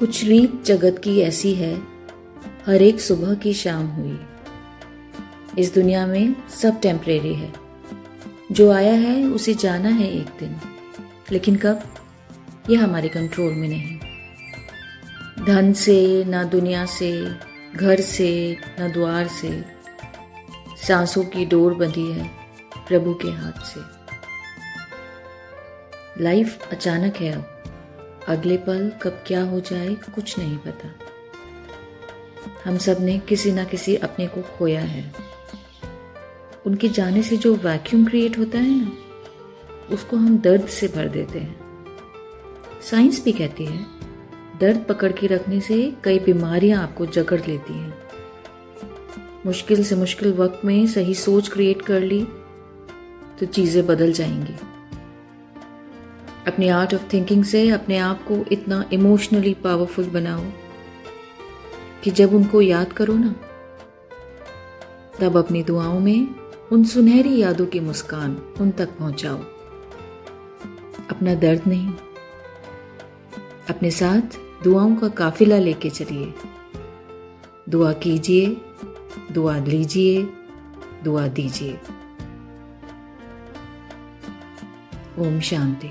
कुछ रीत जगत की ऐसी है, हर एक सुबह की शाम हुई। इस दुनिया में सब टेम्परेरी है। जो आया है, उसे जाना है एक दिन। लेकिन कब? यह हमारे कंट्रोल में नहीं। धन से, ना दुनिया से, घर से, ना द्वार से, सांसों की डोर बंधी है प्रभु के हाथ से। लाइफ अचानक है अब। अगले पल कब क्या हो जाए कुछ नहीं पता। हम सबने किसी ना किसी अपने को खोया है। उनके जाने से जो वैक्यूम क्रिएट होता है ना, उसको हम दर्द से भर देते हैं। साइंस भी कहती है, दर्द पकड़ के रखने से कई बीमारियाँ आपको जकड़ लेती हैं। मुश्किल से मुश्किल वक्त में सही सोच क्रिएट कर ली तो चीज़ें बदल जाएँगी। अपने आर्ट ऑफ़ थिंकिंग से अपने आप को इतना इमोशनली पावरफुल बनाओ कि जब उनको याद करो ना, तब अपनी दुआओं में उन सुनहरी यादों की मुस्कान उन तक पहुंचाओ। अपना दर्द नहीं, अपने साथ दुआओं का काफिला लेके चलिए। दुआ कीजिए, दुआ लीजिए, दुआ दीजिए। ओम शांति।